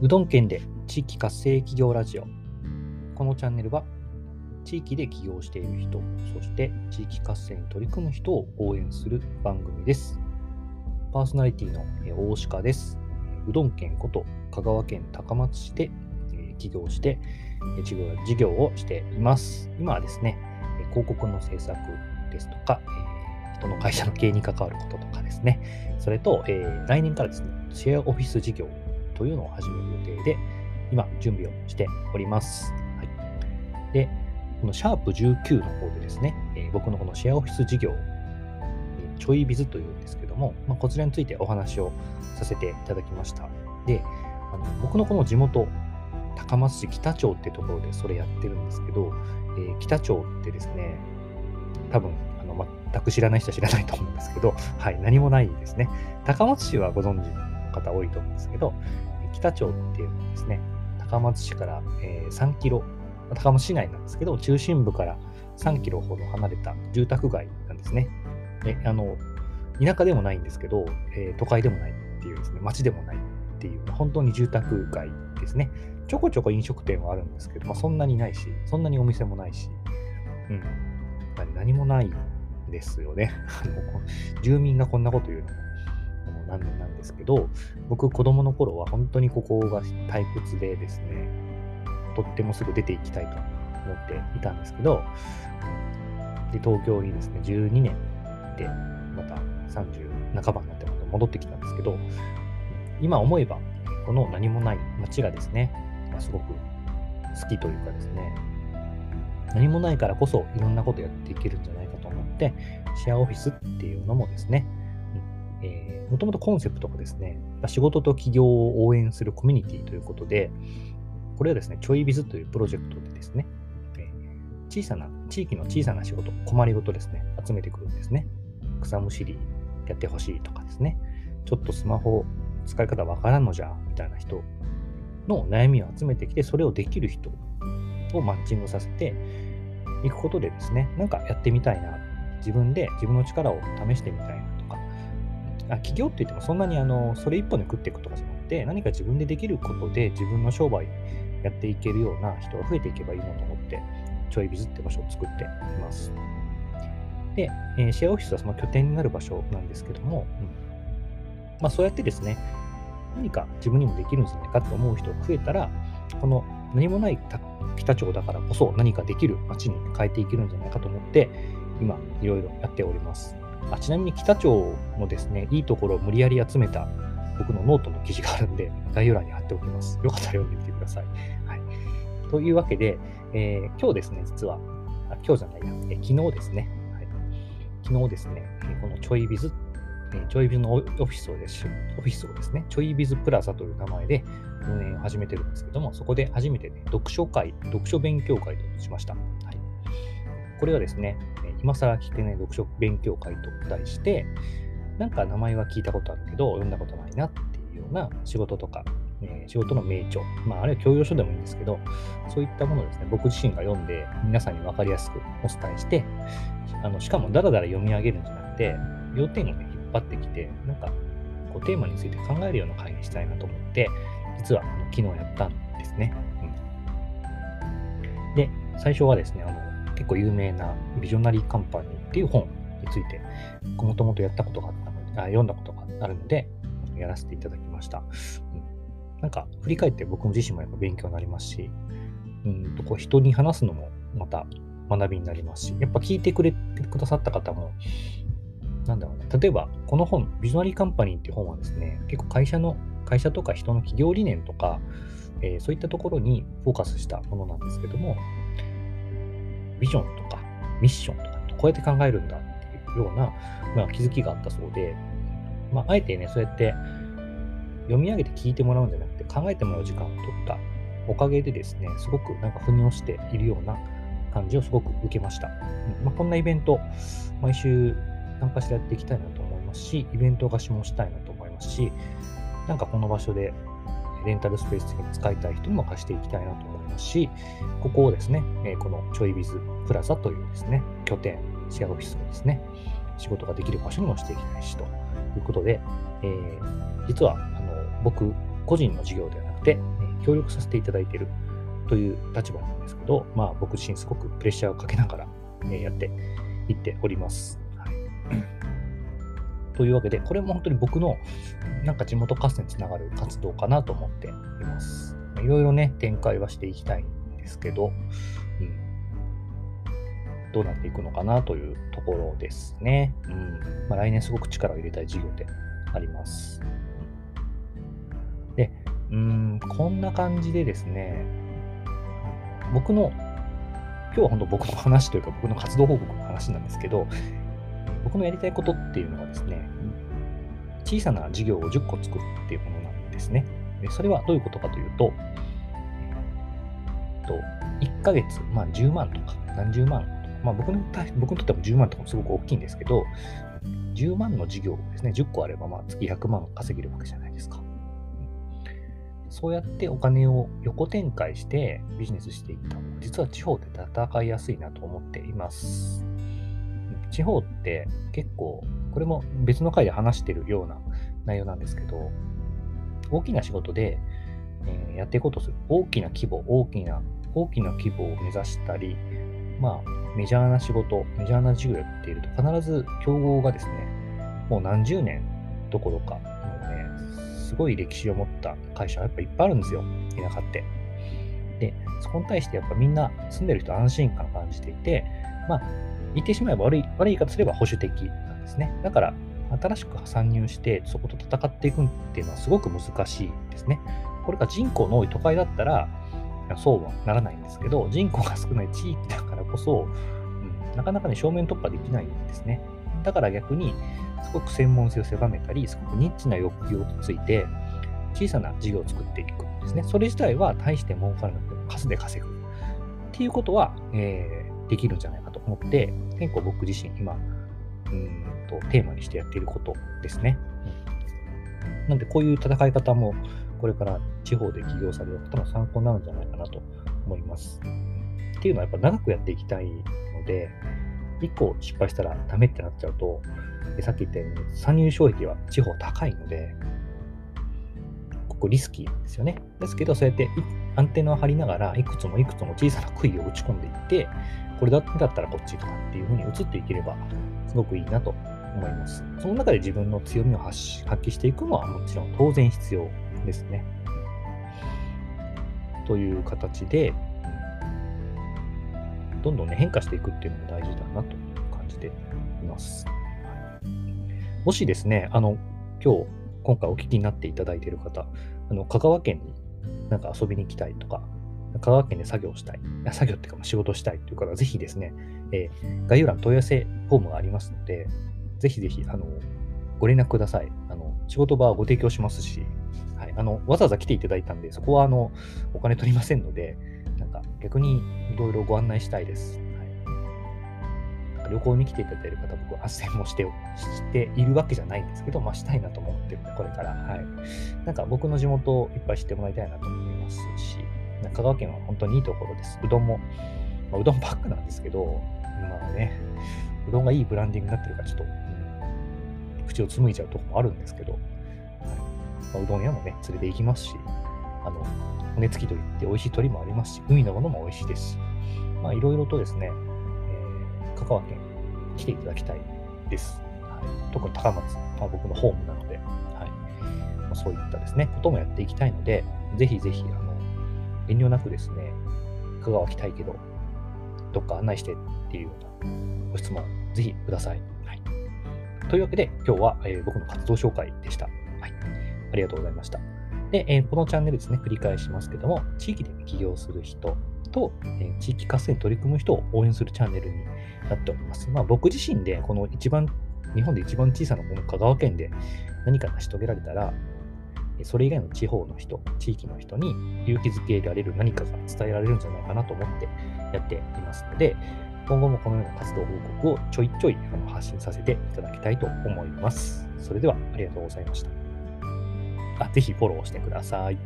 うどん県で地域活性企業ラジオ。このチャンネルは地域で起業している人、そして地域活性に取り組む人を応援する番組です。パーソナリティの大鹿です。うどん県こと香川県高松市で起業して事業をしています。今はですね、広告の制作ですとか、人の会社の経営に関わることとかですね、それと、えー、来年からですね、シェアオフィス事業というのを始める予定で、今、準備をしております。はい、で、このシャープ19の方でですね、えー、僕のこのシェアオフィス事業、ちょいビズというんですけども、まあ、こちらについてお話をさせていただきました。で、あの僕のこの地元、高松市北町ってところでそれやってるんですけど、えー、北町ってですね、多分の全く知らない人は知らないと思うんですけど、はい、何もないですね。高松市はご存知の方多いと思うんですけど、北町っていうのはですね、高松市から、えー、3キロ、高松市内なんですけど、中心部から3キロほど離れた住宅街なんですね。であの田舎でもないんですけど、えー、都会でもないっていうですね、町でもないっていう、本当に住宅街ですね。ちょこちょこ飲食店はあるんですけど、まあ、そんなにないし、そんなにお店もないし、うん、何もないですよね。住民がこんなこと言うのもなんなんですけど、僕、子供の頃は本当にここが退屈でですね、とってもすぐ出ていきたいと思っていたんですけど、で東京にですね、12年で、また30半ばになってまた戻ってきたんですけど、今思えば、この何もない街がですね、ま、すごく好きというかですね、何もないからこそいろんなことやっていけるんじゃないかと思って、シェアオフィスっていうのもですね、もともとコンセプトがですね、仕事と起業を応援するコミュニティということで、これはですね、ちょいビズというプロジェクトでですね、小さな、地域の小さな仕事、困りごとですね、集めてくるんですね。草むしりやってほしいとかですね、ちょっとスマホ使い方わからんのじゃ、みたいな人の悩みを集めてきて、それをできる人をマッチングさせていくことでですね、なんかやってみたいな、自分で自分の力を試してみたいなとか、あ起業って言ってもそんなにあのそれ一本で食っていくとかじゃなくて、何か自分でできることで自分の商売やっていけるような人が増えていけばいいなと思って、ちょいビズって場所を作っています。で、えー、シェアオフィスはその拠点になる場所なんですけども、うん。まあ、そうやってですね、何か自分にもできるんじゃないかと思う人が増えたら、この何もない北町だからこそ何かできる街に変えていけるんじゃないかと思って、今、いろいろやっております。あちなみに北町のですね、いいところを無理やり集めた僕のノートの記事があるんで、概要欄に貼っておきます。よかったら読んでみてください。はい、というわけで、えー、今日ですね、実は、あ今日じゃないや、え昨日ですね、はい、昨日ですね、このちょいビズえちょいビズのオフィスをですオフィスをですね、ちょいビズプラザという名前で運営を始めてるんですけども、そこで初めて、ね、読書会、読書勉強会としました。はい、これはですね、今更聞けない読書勉強会と題して、なんか名前は聞いたことあるけど、読んだことないなっていうような仕事とか、え仕事の名著、まあ、あるいは教養書でもいいんですけど、そういったものをですね、僕自身が読んで、皆さんに分かりやすくお伝えして、あのしかもだらだら読み上げるんじゃなくて、要点をね、張ってきて、なんかこうテーマについて考えるような会にしたいなと思って、実は昨日やったんですね。うん、で、最初はですね、あの結構有名なビジョナリーカンパニーっていう本について、もともとやったことがあったのであ、読んだことがあるので、やらせていただきました。うん、なんか振り返って僕自身もやっぱ勉強になりますし、うんとこう人に話すのもまた学びになりますし、やっぱ聞いてくれてくださった方も、なんだろうな、例えば、この本、ビジョナリーカンパニーっていう本はですね、結構会社の、会社とか人の企業理念とか、えー、そういったところにフォーカスしたものなんですけども、ビジョンとかミッションとか、こうやって考えるんだっていうような、まあ、気づきがあったそうで、まあ、あえてね、そうやって読み上げて聞いてもらうんじゃなくて、考えてもらう時間を取ったおかげでですね、すごくなんか腑に落ちているような感じをすごく受けました。まあ、こんなイベント、毎週何かしらやっていきたいなと思いますし、イベント貸しもしたいなと思いますし、なんかこの場所でレンタルスペースに使いたい人にも貸していきたいなと思いますし、ここをですね、このちょいビズプラザというですね、拠点、シェアオフィスをですね、仕事ができる場所にもしていきたいしということで、えー、実はあの僕個人の事業ではなくて、協力させていただいているという立場なんですけど、まあ、僕自身すごくプレッシャーをかけながら、やっていっております。はい、というわけで、これも本当に僕のなんか地元活性につながる活動かなと思っています。いろいろね、展開はしていきたいんですけど、うん、どうなっていくのかなというところですね。うんまあ、来年すごく力を入れたい事業であります。で、うん、こんな感じでですね、僕の、今日は本当僕の話というか僕の活動報告の話なんですけど、僕のやりたいことっていうのはですね、小さな事業を10個作るっていうものなんですね。それはどういうことかというと、えっと1ヶ月、まあ、10万とか何十万とか、まあ、僕の僕にとっても10万とかもすごく大きいんですけど、10万の事業ですね、10個あればまあ月100万稼げるわけじゃないですか。そうやってお金を横展開してビジネスしていった方が、実は地方で戦いやすいなと思っています。地方って結構、これも別の回で話してるような内容なんですけど、大きな仕事で、え、やっていこうとする。大きな規模、大きな、大きな規模を目指したり、まあ、メジャーな仕事、メジャーな事業をやっていると、必ず競合がですね、もう何十年どころか、もうね、すごい歴史を持った会社はやっぱいっぱいあるんですよ、田舎って。で、そこに対してやっぱみんな住んでる人安心感を感じていて、まあ、言ってしまえば悪い、悪い言い方すれば保守的なんですね。だから、新しく参入してそこと戦っていくっていうのはすごく難しいですね。これが人口の多い都会だったら、そうはならないんですけど、人口が少ない地域だからこそ、うん、なかなかね、正面突破できないんですね。だから逆に、すごく専門性を狭めたり、すごくニッチな欲求をついて、小さな事業を作っていくんですね。それ自体は大して儲からなくても数で稼ぐ。っていうことは、えー、できるんじゃないと思って、結構僕自身今、うんとテーマにしてやっていることですね。うん、なんで、こういう戦い方も、これから地方で起業される方の参考になるんじゃないかなと思います。っていうのはやっぱ長くやっていきたいので、1個失敗したらダメってなっちゃうと、さっき言ったように参入障壁は地方高いので、ここリスキーですよね。ですけど、そうやってアンテナを張りながら、いくつもいくつも小さな杭を打ち込んでいって、これだったらこっちとかっていう風に移っていければ、すごくいいなと思います。その中で自分の強みを発揮していくのはもちろん当然必要ですね。という形で、どんどんね、変化していくっていうのも大事だなと感じています。もしですね、あの、今日、今回お聞きになっていただいている方、あの、香川県になんか遊びに行きたいとか、香川県で作業したい、作業っていうか仕事したいという方は、ぜひですね、えー、概要欄問い合わせフォームがありますので、ぜひぜひ、あの、ご連絡ください。あの、仕事場をご提供しますし、はい、あの、わざわざ来ていただいたんで、そこは、あの、お金取りませんので、なんか逆にいろいろご案内したいです。はい、旅行に来ていただいている方、僕は、斡旋もしてしているわけじゃないんですけど、まあ、したいなと思ってるんで、これから。はい。なんか僕の地元をいっぱい知ってもらいたいなと思いますし、香川県は本当にいいところです。うどんも、まあ、うどんばっかなんですけど、まあね、うどんがいいブランディングになってるから、ちょっとうん口を紡いじゃうとこもあるんですけど、はいまあ、うどん屋もね、連れて行きますし、あの、骨付き鳥って美味しい鳥もありますし、海のものも美味しいですし、まあ、いろいろとですね、えー、香川県来ていただきたいです。はい、特に高松、まあ、僕のホームなので、はいまあ、そういったですね、こともやっていきたいので、ぜひぜひ、あの、遠慮なくですね、香川来たいけど、どっか案内してっていうようなご質問、ぜひください。というわけで、今日は、えー、僕の活動紹介でした。はい。ありがとうございました。で、えー、このチャンネルですね、繰り返しますけども、地域で起業する人と、えー、地域活性に取り組む人を応援するチャンネルになっております。まあ、僕自身で、この一番、日本で一番小さなこの香川県で何か成し遂げられたら、それ以外の地方の人、地域の人に勇気づけられる何かが伝えられるんじゃないかなと思ってやっていますので、今後もこのような活動報告をちょいちょい発信させていただきたいと思います。それではありがとうございました。あぜひフォローしてください。